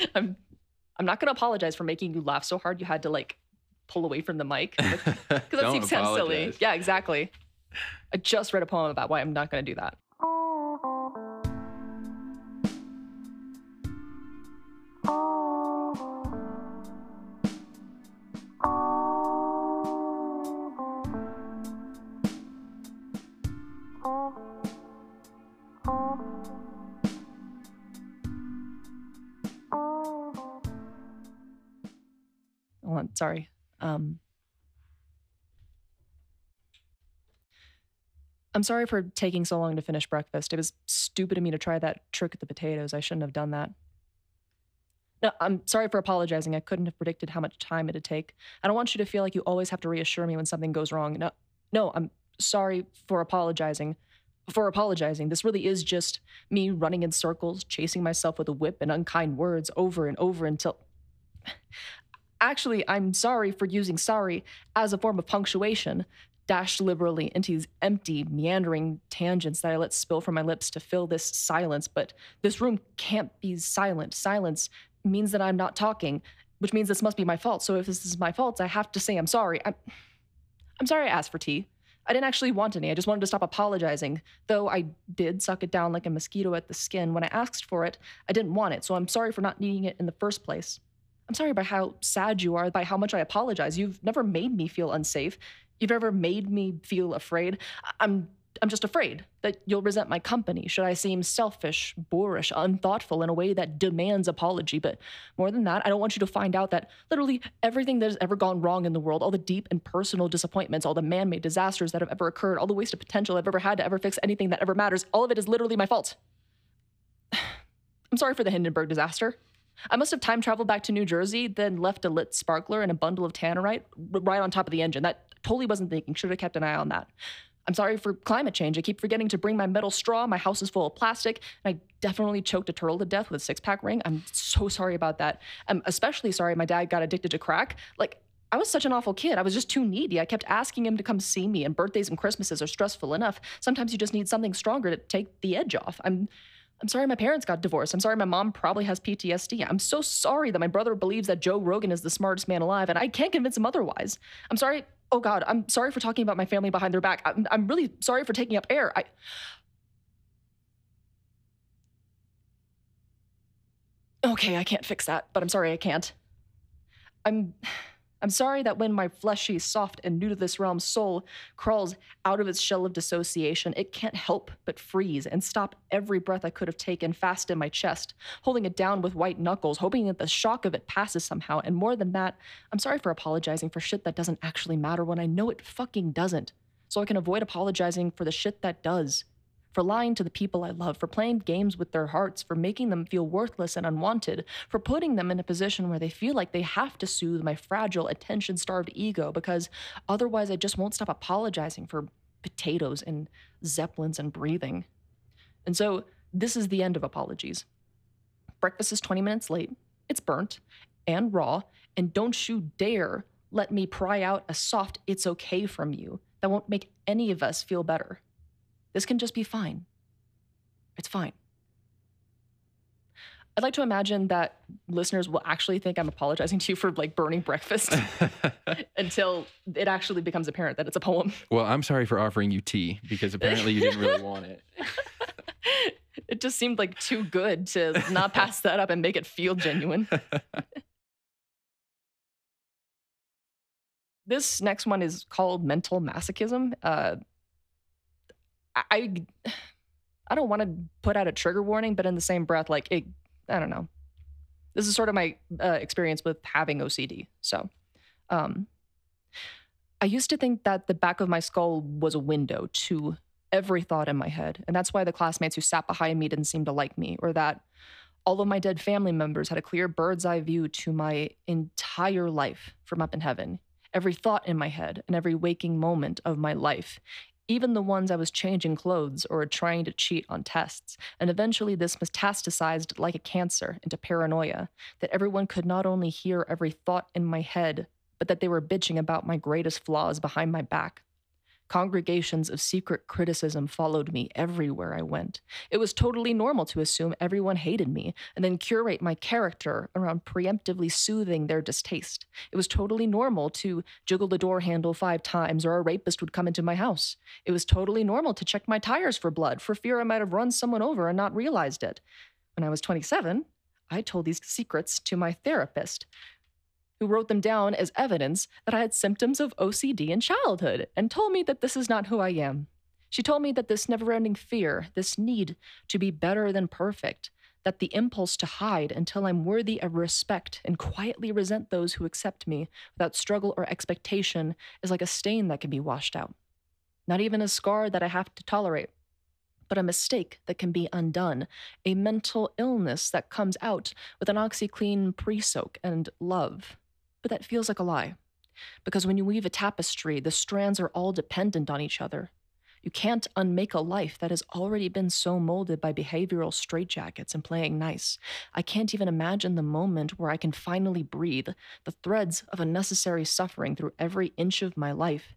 I'm I'm not gonna apologize for making you laugh so hard you had to like pull away from the mic. Because that seems silly. Yeah, exactly. I just read a poem about why I'm not gonna do that. Sorry. Um, I'm sorry for taking so long to finish breakfast. It was stupid of me to try that trick with the potatoes. I shouldn't have done that. No, I'm sorry for apologizing. I couldn't have predicted how much time it'd take. I don't want you to feel like you always have to reassure me when something goes wrong. No, no, I'm sorry for apologizing. For apologizing. This really is just me running in circles, chasing myself with a whip and unkind words over and over until. Actually, I'm sorry for using sorry as a form of punctuation, dashed liberally into these empty, meandering tangents that I let spill from my lips to fill this silence. But this room can't be silent. Silence means that I'm not talking, which means this must be my fault. So if this is my fault, I have to say I'm sorry. I'm, I'm sorry I asked for tea. I didn't actually want any. I just wanted to stop apologizing. Though I did suck it down like a mosquito at the skin. When I asked for it, I didn't want it. So I'm sorry for not needing it in the first place. I'm sorry by how sad you are, by how much I apologize. You've never made me feel unsafe. You've never made me feel afraid. I'm I'm just afraid that you'll resent my company should I seem selfish, boorish, unthoughtful in a way that demands apology. But more than that, I don't want you to find out that literally everything that has ever gone wrong in the world, all the deep and personal disappointments, all the man-made disasters that have ever occurred, all the wasted potential I've ever had to ever fix anything that ever matters, all of it is literally my fault. I'm sorry for the Hindenburg disaster. I must have time traveled back to New Jersey, then left a lit sparkler and a bundle of tannerite right on top of the engine. That totally wasn't thinking. Should have kept an eye on that. I'm sorry for climate change. I keep forgetting to bring my metal straw. My house is full of plastic, and I definitely choked a turtle to death with a six pack ring. I'm so sorry about that. I'm especially sorry my dad got addicted to crack. Like, I was such an awful kid. I was just too needy. I kept asking him to come see me, and birthdays and Christmases are stressful enough. Sometimes you just need something stronger to take the edge off. I'm I'm sorry my parents got divorced. I'm sorry my mom probably has PTSD. I'm so sorry that my brother believes that Joe Rogan is the smartest man alive, and I can't convince him otherwise. I'm sorry. Oh God, I'm sorry for talking about my family behind their back. I'm, I'm really sorry for taking up air. I. Okay, I can't fix that, but I'm sorry I can't. I'm. I'm sorry that when my fleshy, soft, and new to this realm soul crawls out of its shell of dissociation, it can't help but freeze and stop every breath I could have taken fast in my chest, holding it down with white knuckles, hoping that the shock of it passes somehow. And more than that, I'm sorry for apologizing for shit that doesn't actually matter when I know it fucking doesn't. So I can avoid apologizing for the shit that does. For lying to the people I love, for playing games with their hearts, for making them feel worthless and unwanted, for putting them in a position where they feel like they have to soothe my fragile, attention starved ego because otherwise I just won't stop apologizing for potatoes and zeppelins and breathing. And so this is the end of apologies. Breakfast is 20 minutes late, it's burnt and raw, and don't you dare let me pry out a soft it's okay from you that won't make any of us feel better. This can just be fine. It's fine. I'd like to imagine that listeners will actually think I'm apologizing to you for like burning breakfast until it actually becomes apparent that it's a poem. well, I'm sorry for offering you tea because apparently you didn't really want it. It just seemed like too good to not pass that up and make it feel genuine. This next one is called mental masochism. Uh, I I don't want to put out a trigger warning, but in the same breath, like it, I don't know. This is sort of my uh, experience with having OCD. So, um, I used to think that the back of my skull was a window to every thought in my head, and that's why the classmates who sat behind me didn't seem to like me, or that all of my dead family members had a clear bird's eye view to my entire life from up in heaven. Every thought in my head and every waking moment of my life, even the ones I was changing clothes or trying to cheat on tests. And eventually, this metastasized like a cancer into paranoia that everyone could not only hear every thought in my head, but that they were bitching about my greatest flaws behind my back. Congregations of secret criticism followed me everywhere I went. It was totally normal to assume everyone hated me and then curate my character around preemptively soothing their distaste. It was totally normal to jiggle the door handle five times or a rapist would come into my house. It was totally normal to check my tires for blood for fear I might have run someone over and not realized it. When I was 27, I told these secrets to my therapist, who wrote them down as evidence that I had symptoms of OCD in childhood and told me that this is not who I am. She told me that this never ending fear, this need to be better than perfect, that the impulse to hide until I'm worthy of respect and quietly resent those who accept me without struggle or expectation is like a stain that can be washed out. Not even a scar that I have to tolerate, but a mistake that can be undone, a mental illness that comes out with an OxiClean pre soak and love but that feels like a lie. Because when you weave a tapestry, the strands are all dependent on each other. You can't unmake a life that has already been so molded by behavioral straitjackets and playing nice. I can't even imagine the moment where I can finally breathe. The threads of unnecessary suffering through every inch of my life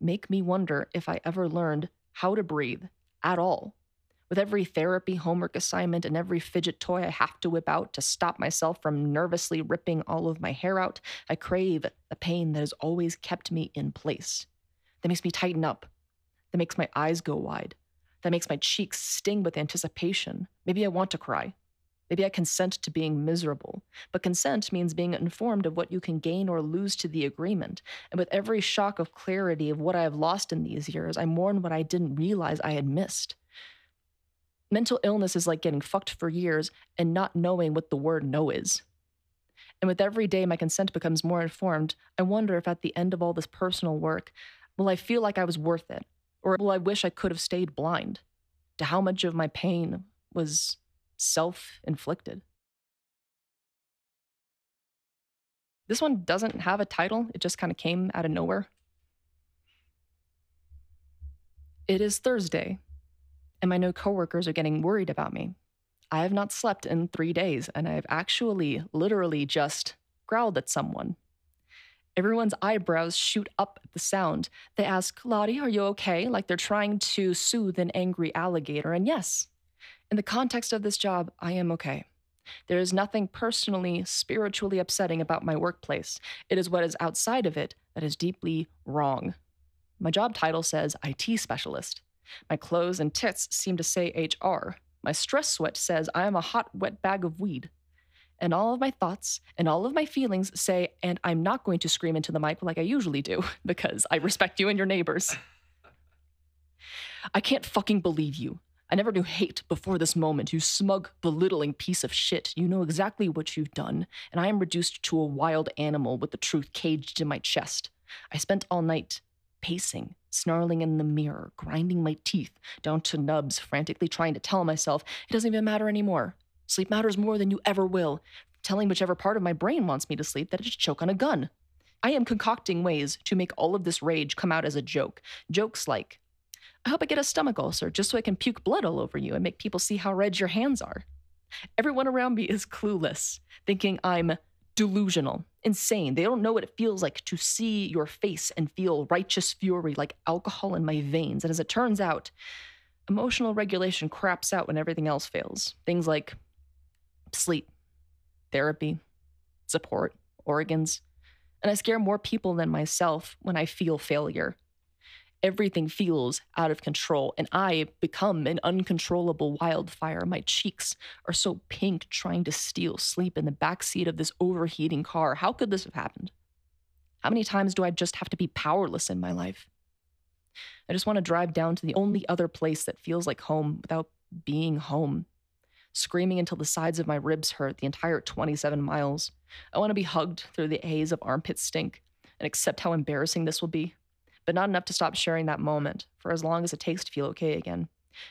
make me wonder if I ever learned how to breathe at all. With every therapy homework assignment and every fidget toy I have to whip out to stop myself from nervously ripping all of my hair out, I crave the pain that has always kept me in place. That makes me tighten up. That makes my eyes go wide. That makes my cheeks sting with anticipation. Maybe I want to cry. Maybe I consent to being miserable. But consent means being informed of what you can gain or lose to the agreement. And with every shock of clarity of what I have lost in these years, I mourn what I didn't realize I had missed. Mental illness is like getting fucked for years and not knowing what the word no is. And with every day my consent becomes more informed, I wonder if at the end of all this personal work, will I feel like I was worth it? Or will I wish I could have stayed blind to how much of my pain was self inflicted? This one doesn't have a title, it just kind of came out of nowhere. It is Thursday, and my new coworkers are getting worried about me. I have not slept in three days, and I've actually literally just growled at someone. Everyone's eyebrows shoot up at the sound. They ask, Lottie, are you okay? Like they're trying to soothe an angry alligator. And yes, in the context of this job, I am okay. There is nothing personally, spiritually upsetting about my workplace. It is what is outside of it that is deeply wrong. My job title says IT specialist. My clothes and tits seem to say HR. My stress sweat says I am a hot, wet bag of weed. And all of my thoughts and all of my feelings say, and I'm not going to scream into the mic like I usually do because I respect you and your neighbors. I can't fucking believe you. I never knew hate before this moment, you smug, belittling piece of shit. You know exactly what you've done, and I am reduced to a wild animal with the truth caged in my chest. I spent all night pacing, snarling in the mirror, grinding my teeth down to nubs, frantically trying to tell myself it doesn't even matter anymore. Sleep matters more than you ever will, telling whichever part of my brain wants me to sleep that I should choke on a gun. I am concocting ways to make all of this rage come out as a joke. Jokes like, I hope I get a stomach ulcer just so I can puke blood all over you and make people see how red your hands are. Everyone around me is clueless, thinking I'm delusional, insane. They don't know what it feels like to see your face and feel righteous fury like alcohol in my veins. And as it turns out, emotional regulation craps out when everything else fails. Things like sleep, therapy, support, organs. And I scare more people than myself when I feel failure everything feels out of control and I become an uncontrollable wildfire. My cheeks are so pink trying to steal sleep in the backseat of this overheating car. How could this have happened? How many times do I just have to be powerless in my life? I just want to drive down to the only other place that feels like home without being home, screaming until the sides of my ribs hurt the entire 27 miles. I want to be hugged through the haze of armpit stink and accept how embarrassing this will be but not enough to stop sharing that moment for as long as it takes to feel okay again,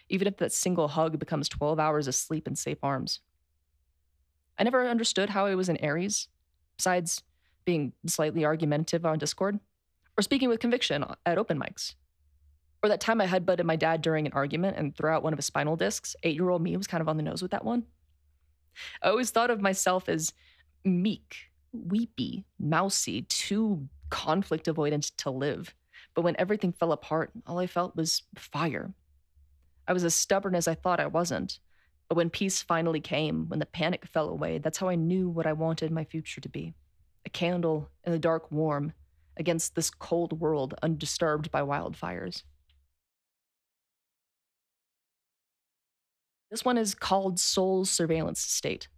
even if that single hug becomes 12 hours of sleep in safe arms. I never understood how I was an Aries, besides being slightly argumentative on Discord, or speaking with conviction at open mics. Or that time I headbutted my dad during an argument and threw out one of his spinal discs. Eight year old me was kind of on the nose with that one. I always thought of myself as meek, weepy, mousy, too conflict avoidant to live But when everything fell apart, all I felt was fire. I was as stubborn as I thought I wasn't. But when peace finally came, when the panic fell away, that's how I knew what I wanted my future to be a candle in the dark warm against this cold world undisturbed by wildfires. This one is called Soul's Surveillance State.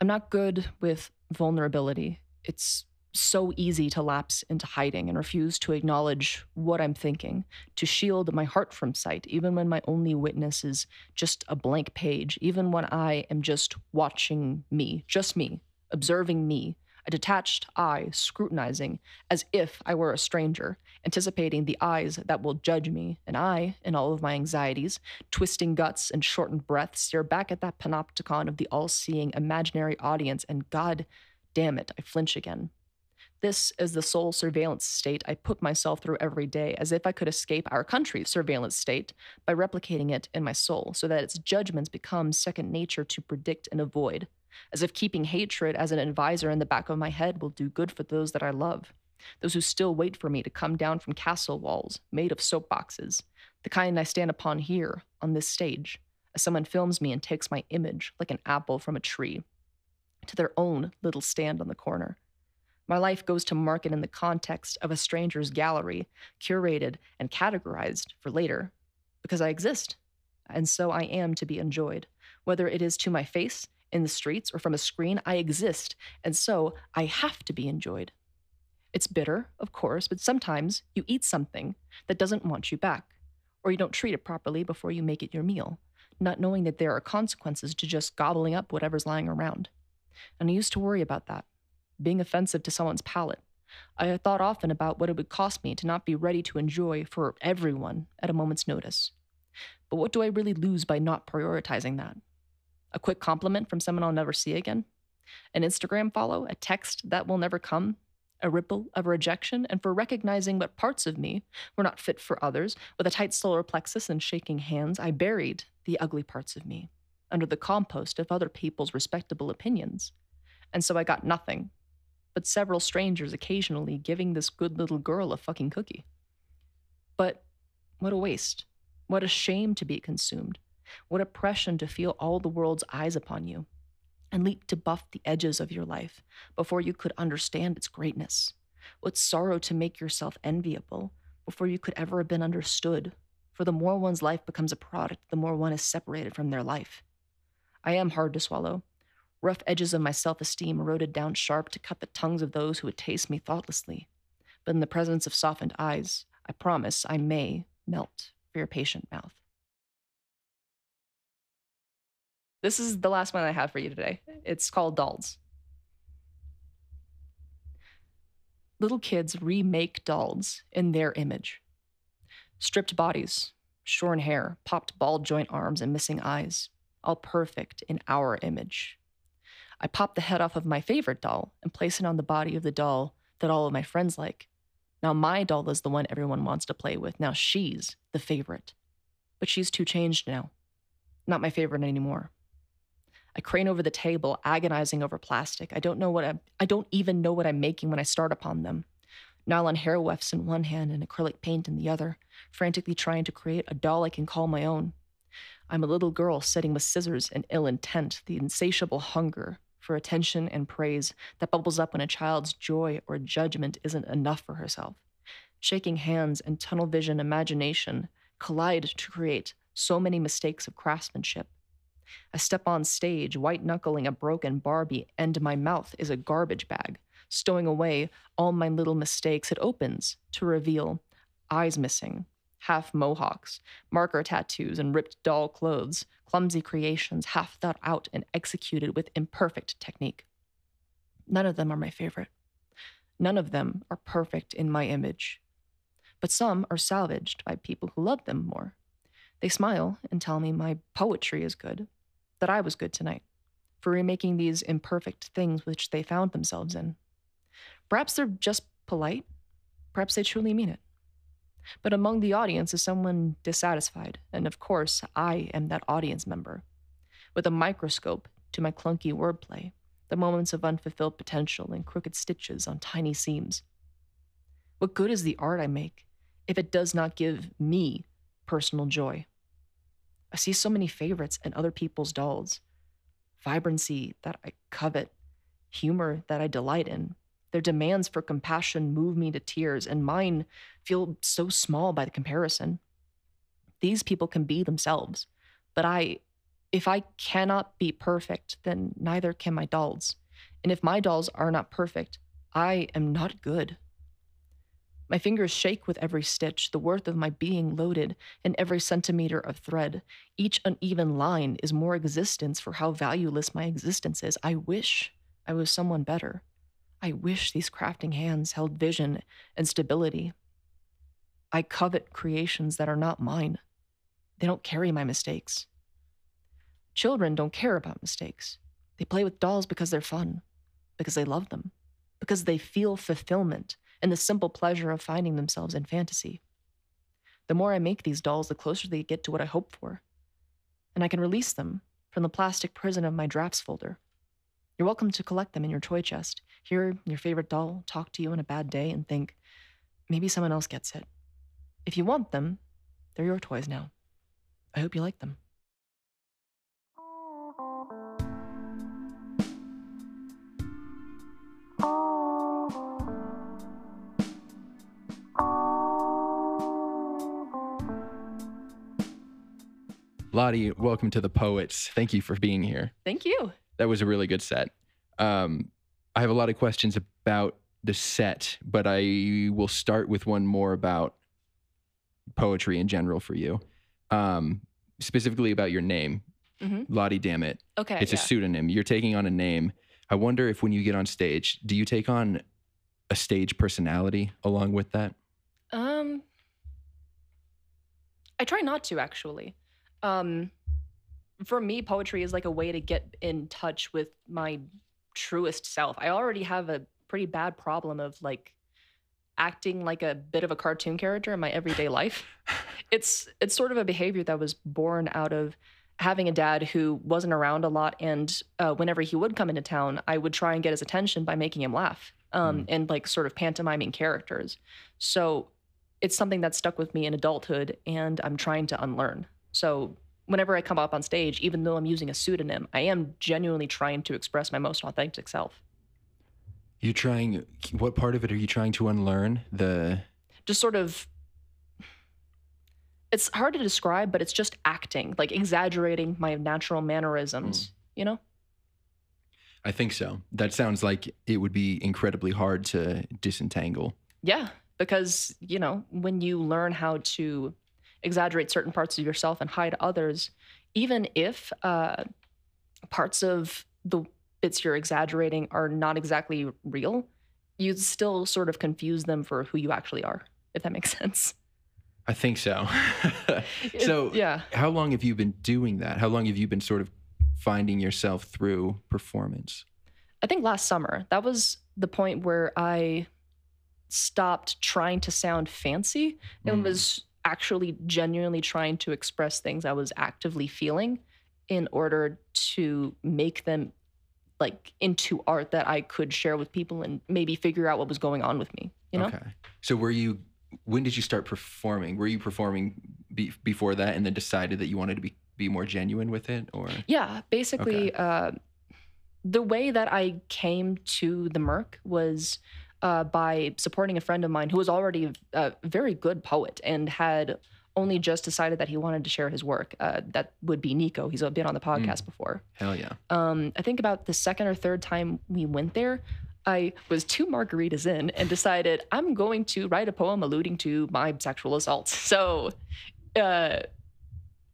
I'm not good with vulnerability. It's so easy to lapse into hiding and refuse to acknowledge what I'm thinking, to shield my heart from sight, even when my only witness is just a blank page, even when I am just watching me, just me, observing me, a detached eye scrutinizing as if I were a stranger, anticipating the eyes that will judge me, and I, in all of my anxieties, twisting guts and shortened breath, stare back at that panopticon of the all seeing imaginary audience, and god damn it, I flinch again. This is the soul surveillance state I put myself through every day, as if I could escape our country's surveillance state by replicating it in my soul, so that its judgments become second nature to predict and avoid as if keeping hatred as an advisor in the back of my head will do good for those that I love, those who still wait for me to come down from castle walls made of soapboxes, the kind I stand upon here on this stage, as someone films me and takes my image like an apple from a tree to their own little stand on the corner. My life goes to market in the context of a stranger's gallery, curated and categorized for later, because I exist, and so I am to be enjoyed, whether it is to my face in the streets or from a screen, I exist, and so I have to be enjoyed. It's bitter, of course, but sometimes you eat something that doesn't want you back, or you don't treat it properly before you make it your meal, not knowing that there are consequences to just gobbling up whatever's lying around. And I used to worry about that, being offensive to someone's palate. I had thought often about what it would cost me to not be ready to enjoy for everyone at a moment's notice. But what do I really lose by not prioritizing that? a quick compliment from someone I'll never see again, an Instagram follow, a text that will never come, a ripple of rejection, and for recognizing what parts of me were not fit for others, with a tight solar plexus and shaking hands, I buried the ugly parts of me under the compost of other people's respectable opinions. And so I got nothing, but several strangers occasionally giving this good little girl a fucking cookie. But what a waste. What a shame to be consumed. What oppression to feel all the world's eyes upon you and leap to buff the edges of your life before you could understand its greatness. What sorrow to make yourself enviable before you could ever have been understood. For the more one's life becomes a product, the more one is separated from their life. I am hard to swallow. Rough edges of my self esteem eroded down sharp to cut the tongues of those who would taste me thoughtlessly. But in the presence of softened eyes, I promise I may melt for your patient mouth. This is the last one I have for you today. It's called Dolls. Little kids remake dolls in their image. Stripped bodies, shorn hair, popped ball joint arms, and missing eyes, all perfect in our image. I pop the head off of my favorite doll and place it on the body of the doll that all of my friends like. Now, my doll is the one everyone wants to play with. Now, she's the favorite. But she's too changed now. Not my favorite anymore. I crane over the table, agonizing over plastic. I don't know what I'm, I don't even know what I'm making when I start upon them. Nylon hair wefts in one hand and acrylic paint in the other, frantically trying to create a doll I can call my own. I'm a little girl sitting with scissors and ill intent, the insatiable hunger for attention and praise that bubbles up when a child's joy or judgment isn't enough for herself. Shaking hands and tunnel vision imagination collide to create so many mistakes of craftsmanship I step on stage, white knuckling a broken Barbie, and my mouth is a garbage bag. Stowing away all my little mistakes, it opens to reveal eyes missing, half mohawks, marker tattoos, and ripped doll clothes, clumsy creations half thought out and executed with imperfect technique. None of them are my favorite. None of them are perfect in my image. But some are salvaged by people who love them more. They smile and tell me my poetry is good, that I was good tonight for remaking these imperfect things which they found themselves in. Perhaps they're just polite, perhaps they truly mean it. But among the audience is someone dissatisfied, and of course, I am that audience member. With a microscope to my clunky wordplay, the moments of unfulfilled potential and crooked stitches on tiny seams. What good is the art I make if it does not give me personal joy? I see so many favorites in other people's dolls vibrancy that I covet, humor that I delight in. Their demands for compassion move me to tears, and mine feel so small by the comparison. These people can be themselves, but I, if I cannot be perfect, then neither can my dolls. And if my dolls are not perfect, I am not good. My fingers shake with every stitch, the worth of my being loaded in every centimeter of thread. Each uneven line is more existence for how valueless my existence is. I wish I was someone better. I wish these crafting hands held vision and stability. I covet creations that are not mine. They don't carry my mistakes. Children don't care about mistakes. They play with dolls because they're fun, because they love them, because they feel fulfillment and the simple pleasure of finding themselves in fantasy. The more I make these dolls, the closer they get to what I hope for. And I can release them from the plastic prison of my drafts folder. You're welcome to collect them in your toy chest, hear your favorite doll talk to you on a bad day, and think, maybe someone else gets it. If you want them, they're your toys now. I hope you like them. Lottie, welcome to the Poets. Thank you for being here. Thank you. That was a really good set. Um, I have a lot of questions about the set, but I will start with one more about poetry in general for you. Um, specifically about your name, Mhm. Lottie Dammit. Okay. It's yeah. a pseudonym. You're taking on a name. I wonder if when you get on stage, do you take on a stage personality along with that? Um, I try not to actually. Um, for me, poetry is like a way to get in touch with my truest self. I already have a pretty bad problem of like acting like a bit of a cartoon character in my everyday life. It's it's sort of a behavior that was born out of having a dad who wasn't around a lot, and uh, whenever he would come into town, I would try and get his attention by making him laugh um, Mm. and like sort of pantomiming characters. So it's something that stuck with me in adulthood, and I'm trying to unlearn. So whenever I come up on stage, even though I'm using a pseudonym, I am genuinely trying to express my most authentic self. You're trying, what part of it are you trying to unlearn? The, Just sort of. It's hard to describe, but it's just acting, like exaggerating my natural mannerisms, hmm. you know? I think so. That sounds like it would be incredibly hard to disentangle. Yeah, because, you know, when you learn how to exaggerate certain parts of yourself and hide others, even if uh, parts of the bits you're exaggerating are not exactly real, you still sort of confuse them for who you actually are, if that makes sense. I think so. It- so, yeah. how long have you been doing that? How long have you been sort of finding yourself through performance? I think last summer, that was the point where I stopped trying to sound fancy and Mm. was actually genuinely trying to express things I was actively feeling in order to make them like into art that I could share with people and maybe figure out what was going on with me, you know? Okay. So, were you, when did you start performing? Were you performing be, before that and then decided that you wanted to be, be more genuine with it? Or, Yeah, basically, uh, the way that I came to the Merc was uh, by supporting a friend of mine who was already a very good poet and had only just decided that he wanted to share his work. Uh, that would be Nico. He's been on the podcast before. hell yeah. Um, I think about the second or third time we went there, I was two margaritas in and decided I'm going to write a poem alluding to my sexual assaults. So uh,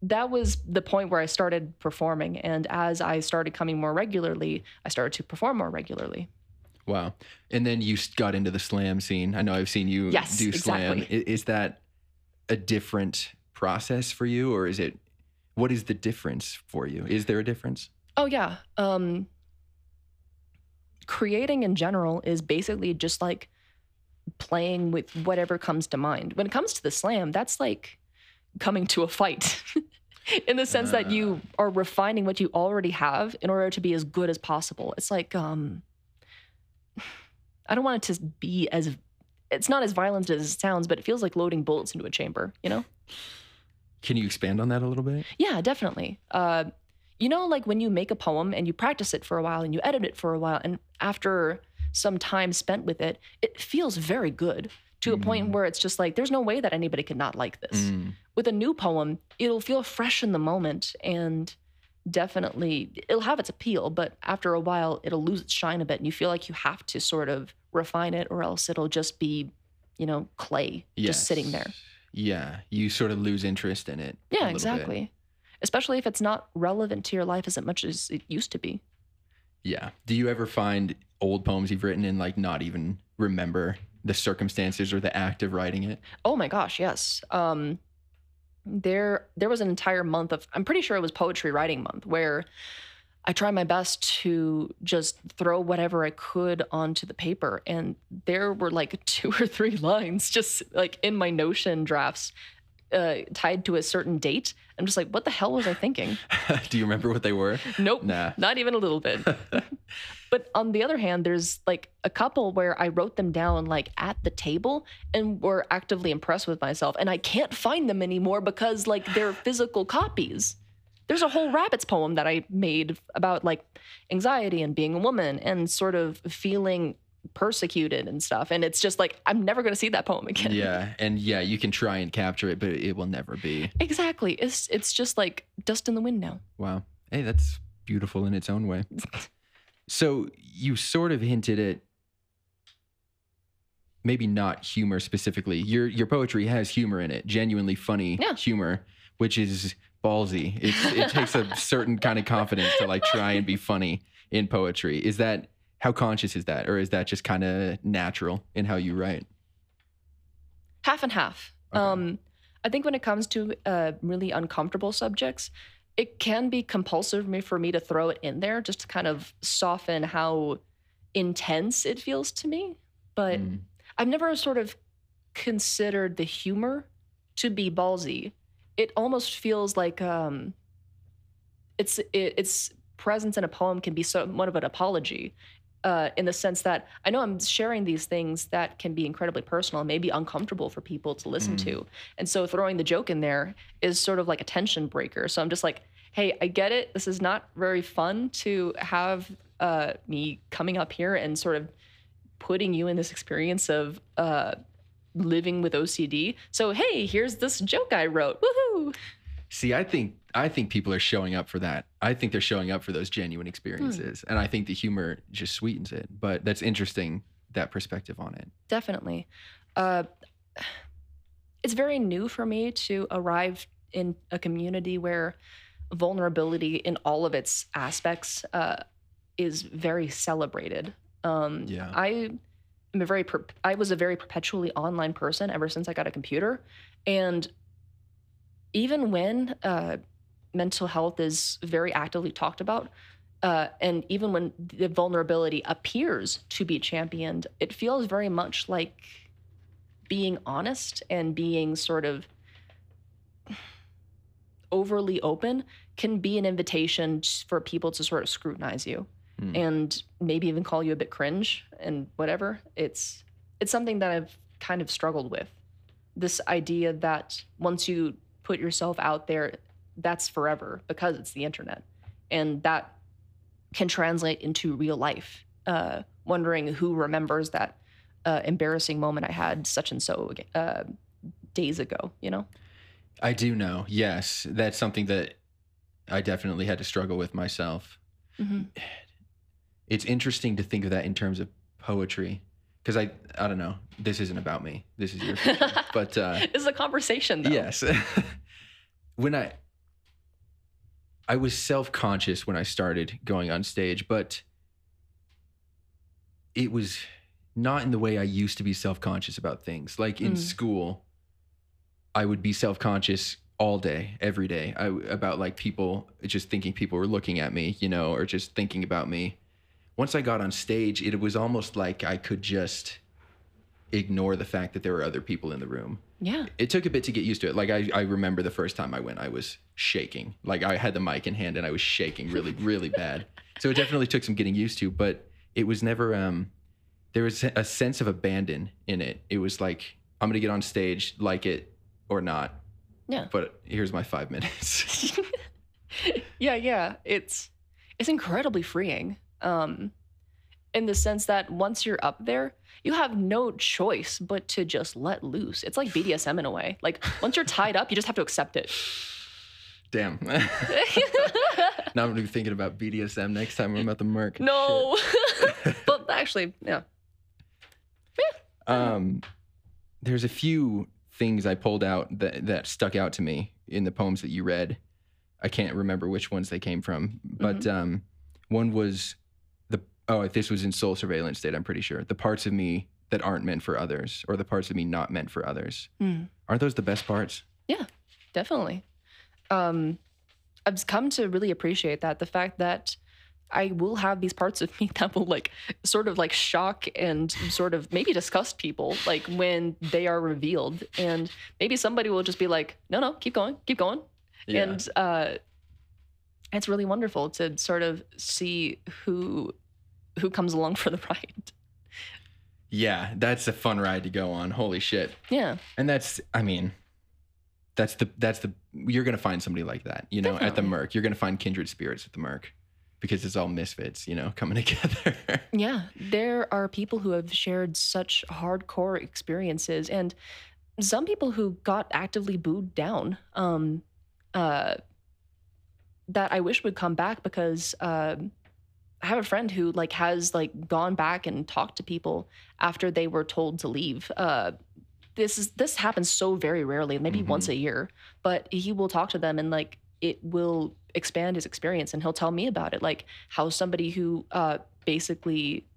that was the point where I started performing. And as I started coming more regularly, I started to perform more regularly. Wow. And then you got into the slam scene. I know I've seen you Yes, do slam. exactly. Is that a different process for you or is it what is the difference for you? Is there a difference? Oh, yeah. Um, creating in general is basically just like playing with whatever comes to mind. When it comes to the slam, that's like coming to a fight in the sense that you are refining what you already have in order to be as good as possible. It's like, um, I don't want it to be as it's not as violent as it sounds, but it feels like loading bullets into a chamber, you know? Can you expand on that a little bit? Yeah, definitely. Uh, you know, like when you make a poem and you practice it for a while and you edit it for a while, and after some time spent with it, it feels very good to a point Mm. where it's just like, there's no way that anybody could not like this. Mm, With a new poem, it'll feel fresh in the moment and definitely it'll have its appeal, but after a while, it'll lose its shine a bit. And you feel like you have to sort of refine it or else it'll just be, you know, clay just sitting there. Yeah, you sort of lose interest in it. Yeah, little bit. exactly. Especially if it's not relevant to your life as much as it used to be. Yeah. Do you ever find old poems you've written and like not even remember the circumstances or the act of writing it? Oh my gosh, yes. Um there there was an entire month of I'm pretty sure it was poetry writing month where I tried my best to just throw whatever I could onto the paper and there were like two or three lines just like in my notion drafts uh, tied to a certain date. I'm just like, what the hell was I thinking? Do you remember what they were? Nope. Nah. Not even a little bit. but on the other hand, there's like a couple where I wrote them down like at the table and were actively impressed with myself. And I can't find them anymore because like they're physical copies. There's a whole rabbits poem that I made about like anxiety and being a woman and sort of feeling persecuted and stuff. And it's just like, I'm never going to see that poem again. yeah. And yeah, you can try and capture it, but it will never be. Exactly. It's it's just like dust in the wind now. Wow. Hey, that's beautiful in its own way. so you sort of hinted at maybe not humor specifically. Your your poetry has humor in it, genuinely funny Yeah. humor, which is ballsy. It's, it takes a certain kind of confidence to like try and be funny in poetry. Is that how conscious is that, or is that just kind of natural in how you write? half and half. Okay. Um, I think when it comes to uh, really uncomfortable subjects, it can be compulsive for me, for me to throw it in there just to kind of soften how intense it feels to me. But Mm. I've never sort of considered the humor to be ballsy. It almost feels like um, it's it, its presence in a poem can be somewhat of an apology. Uh, in the sense that I know I'm sharing these things that can be incredibly personal maybe uncomfortable for people to listen Mm. to. And so throwing the joke in there is sort of like a tension breaker. So I'm just like, hey, I get it. This is not very fun to have uh, me coming up here and sort of putting you in this experience of uh, living with OCD. So hey, here's this joke I wrote. Woohoo! See, I think I think people are showing up for that. I think they're showing up for those genuine experiences, and I think the humor just sweetens it. But that's interesting that perspective on it. Definitely. Uh, it's very new for me to arrive in a community where vulnerability in all of its aspects uh, is very celebrated. Um, Yeah. I am a very per- I was a very perpetually online person ever since I got a computer, and even when uh, mental health is very actively talked about, uh, and even when the vulnerability appears to be championed, it feels very much like being honest and being sort of overly open can be an invitation for people to sort of scrutinize you Hmm. and maybe even call you a bit cringe and whatever. It's it's something that I've kind of struggled with. This idea that once you put yourself out there, that's forever because it's the internet, and that can translate into real life. Uh, wondering who remembers that uh, embarrassing moment I had such and so uh, days ago. You know. I do know. Yes, that's something that I definitely had to struggle with myself. hmm It's interesting to think of that in terms of poetry because I I don't know. This isn't about me. This is your but uh this is a conversation, though. Yes. when I I was self-conscious when I started going on stage, but it was not in the way I used to be self-conscious about things. Like in Mm. school, I would be self-conscious all day, every day, I, about like people just thinking people were looking at me, you know, or just thinking about me. Once I got on stage, it was almost like I could just ignore the fact that there were other people in the room Yeah. it took a bit to get used to it. Like I, I remember the first time I went, I was shaking. Like I had the mic in hand and I was shaking really, really bad. So it definitely took some getting used to, but it was never um there was a sense of abandon in it. It was like I'm gonna get on stage, like it or not. Yeah. But here's my five minutes. yeah, yeah. It's it's incredibly freeing. Um in the sense that once you're up there, you have no choice but to just let loose. It's like BDSM in a way. Like once you're tied up, you just have to accept it. Damn. now I'm gonna be thinking about BDSM next time I'm at the Merc. no. but actually, yeah. Um, there's a few things I pulled out that that stuck out to me in the poems that you read. I can't remember which ones they came from, but um, one was oh, this was in Soul Surveillance State. I'm pretty sure the parts of me that aren't meant for others, or the parts of me not meant for others. Mm. Aren't those the best parts? Yeah, definitely. Um, I've come to really appreciate that the fact that I will have these parts of me that will like sort of like shock and sort of maybe disgust people like when they are revealed and maybe somebody will just be like no no keep going keep going and uh it's really wonderful to sort of see who who comes along for the ride yeah, that's a fun ride to go on. Holy shit! yeah And that's, I mean, that's the that's the you're gonna find somebody like that, you know, at the Definitely. Merc. You're gonna find kindred spirits at the Merc because it's all misfits, you know, coming together. Yeah, there are people who have shared such hardcore experiences, and some people who got actively booed down. Um, uh, that I wish would come back because uh, I have a friend who like has like gone back and talked to people after they were told to leave. Uh, this is this happens so very rarely, maybe Mhm. once a year, but he will talk to them and like it will expand his experience and he'll tell me about it like how somebody who uh, basically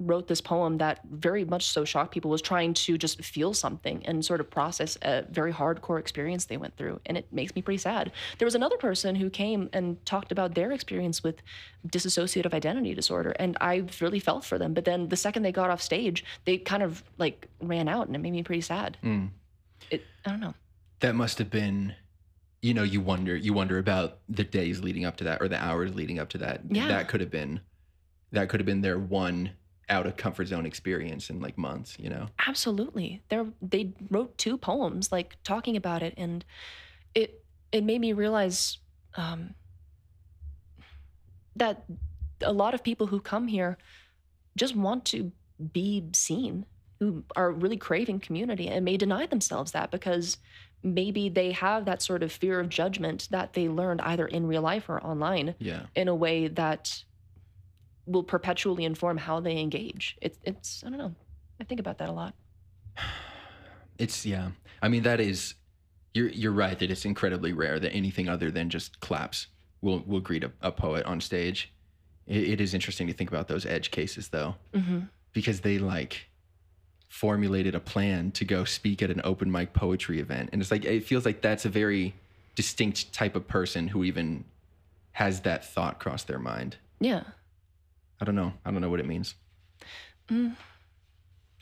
wrote this poem that very much so shocked people was trying to just feel something and sort of process a very hardcore experience they went through and it makes me pretty sad there was another person who came and talked about their experience with dissociative identity disorder and i really felt for them but then the second they got off stage they kind of like ran out and it made me pretty sad Mm. it i don't know That must have been, you know, you wonder you wonder about the days leading up to that or the hours leading up to that. Yeah. That could have been that could have been their one out of comfort zone experience in like months, you know. absolutely there they wrote two poems like talking about it and it it made me realize um that a lot of people who come here just want to be seen who are really craving community and may deny themselves that because maybe they have that sort of fear of judgment that they learned either in real life or online Yeah. in a way that will perpetually inform how they engage. It's it's I don't know. I think about that a lot. It's yeah. I mean that is you're you're right that it's incredibly rare that anything other than just claps will will greet a, a poet on stage. It, it is interesting to think about those edge cases though, Mm-hmm. because they like formulated a plan to go speak at an open mic poetry event, and it's like it feels like that's a very distinct type of person who even has that thought cross their mind. Yeah. I don't know. I don't know what it means. Mm.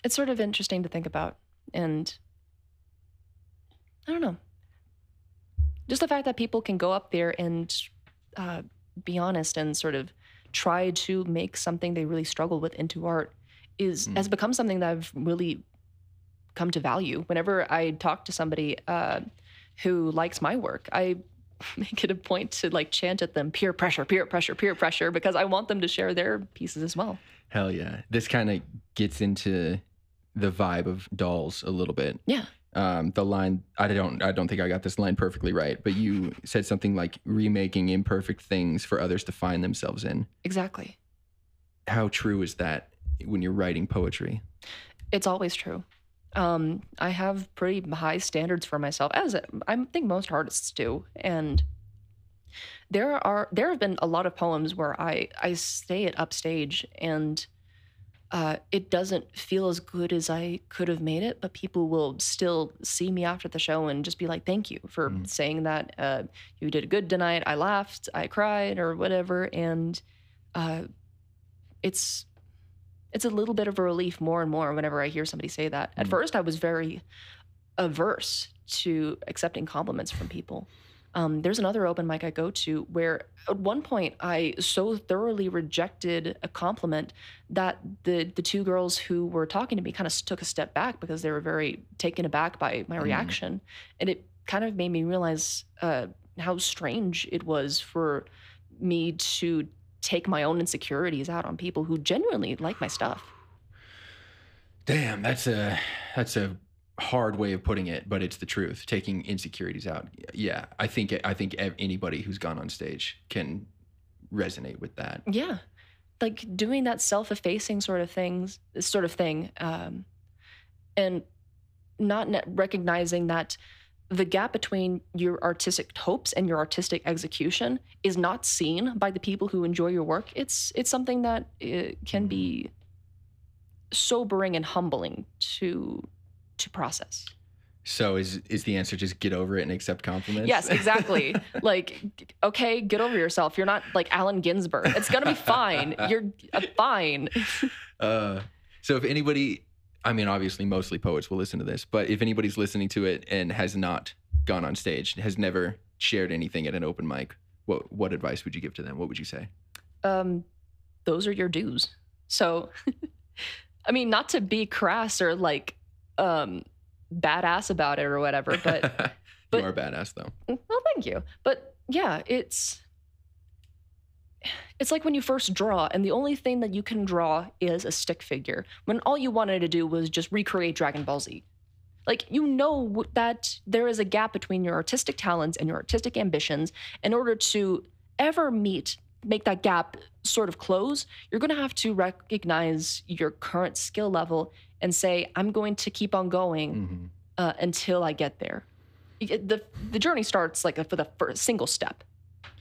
It's sort of interesting to think about. And I don't know. Just the fact that people can go up there and uh, be honest and sort of try to make something they really struggle with into art is Mm. has become something that I've really come to value. Whenever I talk to somebody uh, who likes my work, I make it a point to like chant at them peer pressure, peer pressure, peer pressure, because I want them to share their pieces as well. Hell yeah. This kind of gets into the vibe of dolls a little bit. Yeah. Um, the line I don't I don't think I got this line perfectly right, but you said something like remaking imperfect things for others to find themselves in. Exactly. How true is that when you're writing poetry? It's always true. Um, I have pretty high standards for myself, as I think most artists do, and there are there have been a lot of poems where I I say it upstage and uh, it doesn't feel as good as I could have made it, but people will still see me after the show and just be like, "Thank you for Mm. saying that. Uh, you did good tonight. I laughed, I cried, or whatever." And uh, it's it's a little bit of a relief more and more whenever I hear somebody say that. At Mm. first, I was very averse to accepting compliments from people. Um, there's another open mic I go to where at one point I so thoroughly rejected a compliment that the the two girls who were talking to me kind of took a step back because they were very taken aback by my Mm. reaction, and it kind of made me realize uh, how strange it was for me to take my own insecurities out on people who genuinely like my stuff. Damn, that's a that's a hard way of putting it, but it's the truth. Taking insecurities out. Yeah, I think I think anybody who's gone on stage can resonate with that. Yeah. Like doing that self-effacing sort of things, sort of thing, um, and not recognizing that the gap between your artistic hopes and your artistic execution is not seen by the people who enjoy your work. It's it's something that uh, can be sobering and humbling to to process. So is is the answer just get over it and accept compliments? Yes, exactly. like, okay, get over yourself. You're not like Allen Ginsberg. It's gonna be fine. You're uh, fine. Uh, so if anybody, I mean, obviously, mostly poets will listen to this, but if anybody's listening to it and has not gone on stage, has never shared anything at an open mic, what what advice would you give to them? What would you say? um, those are your dues. So, I mean, not to be crass or like um, badass about it or whatever, but but- you are badass though. well, thank you. But yeah, it's it's like when you first draw, and the only thing that you can draw is a stick figure. When all you wanted to do was just recreate Dragon Ball Z. Like you know that there is a gap between your artistic talents and your artistic ambitions. In order to ever meet, make that gap sort of close, you're going to have to recognize your current skill level and say, "I'm going to keep on going." Mhm. uh, until I get there. The The journey starts like for the first single step.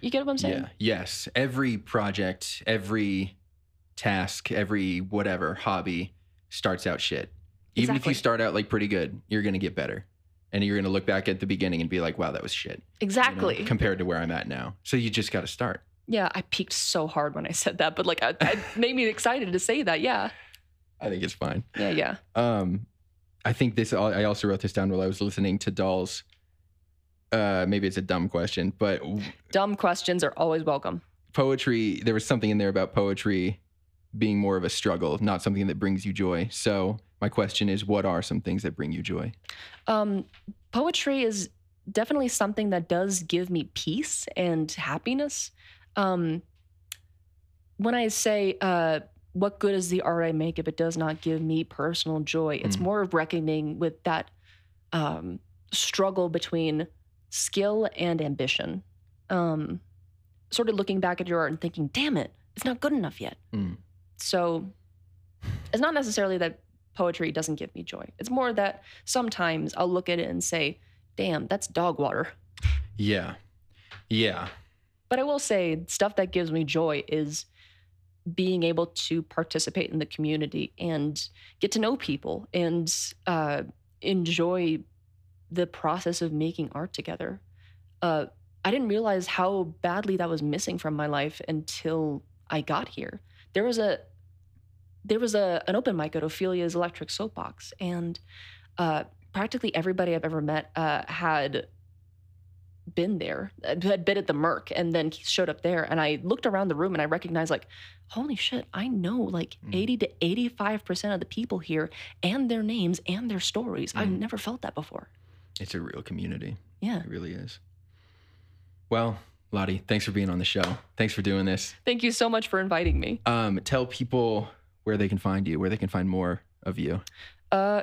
You get what I'm saying? Yeah. Yes. Every project, every task, every whatever hobby starts out shit. Even if you start out like pretty good, you're gonna get better. And you're gonna look back at the beginning and be like, wow, that was shit. you know, Exactly. compared to where I'm at now. So you just gotta start. yeah, I peaked so hard when I said that, but like, I, it made me excited to say that. Yeah, I think it's fine. yeah, yeah. Um, I think this. I also wrote this down while I was listening to Dolls. Uh, maybe it's a dumb question, but Dumb questions are always welcome. poetry. There was something in there about poetry being more of a struggle, not something that brings you joy. So my question is, what are some things that bring you joy? Um, poetry is definitely something that does give me peace and happiness. Um, when I say, uh, what good is the art I make if it does not give me personal joy? It's Mm. more of reckoning with that um, struggle between skill and ambition. Um, sort of looking back at your art and thinking, damn it, it's not good enough yet. Mm. So it's not necessarily that poetry doesn't give me joy. It's more that sometimes I'll look at it and say, damn, that's dog water. Yeah, yeah, But I will say, stuff that gives me joy is being able to participate in the community and get to know people and uh, enjoy the process of making art together. Uh, I didn't realize how badly that was missing from my life until I got here. There was a there was a an open mic at Ophelia's Electric Soapbox, and uh, practically everybody I've ever met uh, had been there, uh, had been at the Merc, and then showed up there. And I looked around the room and I recognized, like, holy shit, I know like Mm. 80 to 85% of the people here and their names and their stories. I've Mm. never felt that before. It's a real community. Yeah. It really is. Well, Lottie, thanks for being on the show. Thanks for doing this. Thank you so much for inviting me. Um, tell people where they can find you, where they can find more of you. Uh,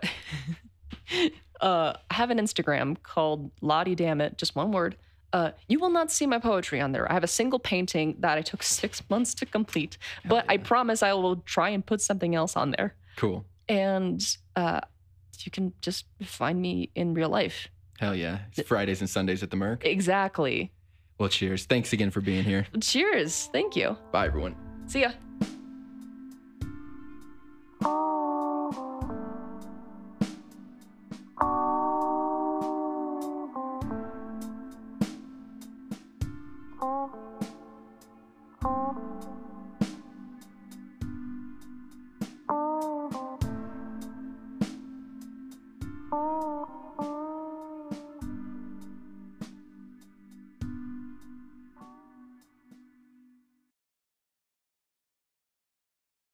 uh, I have an Instagram called Lottie Dammit, just one word. Uh, you will not see my poetry on there. I have a single painting that I took six months to complete, but I promise I will try and put something else on there. Cool. And uh, you can just find me in real life. Hell yeah. It's Fridays and Sundays at the Merc. Exactly. Well, cheers. Thanks again for being here. Cheers. Thank you. Bye, everyone. See ya.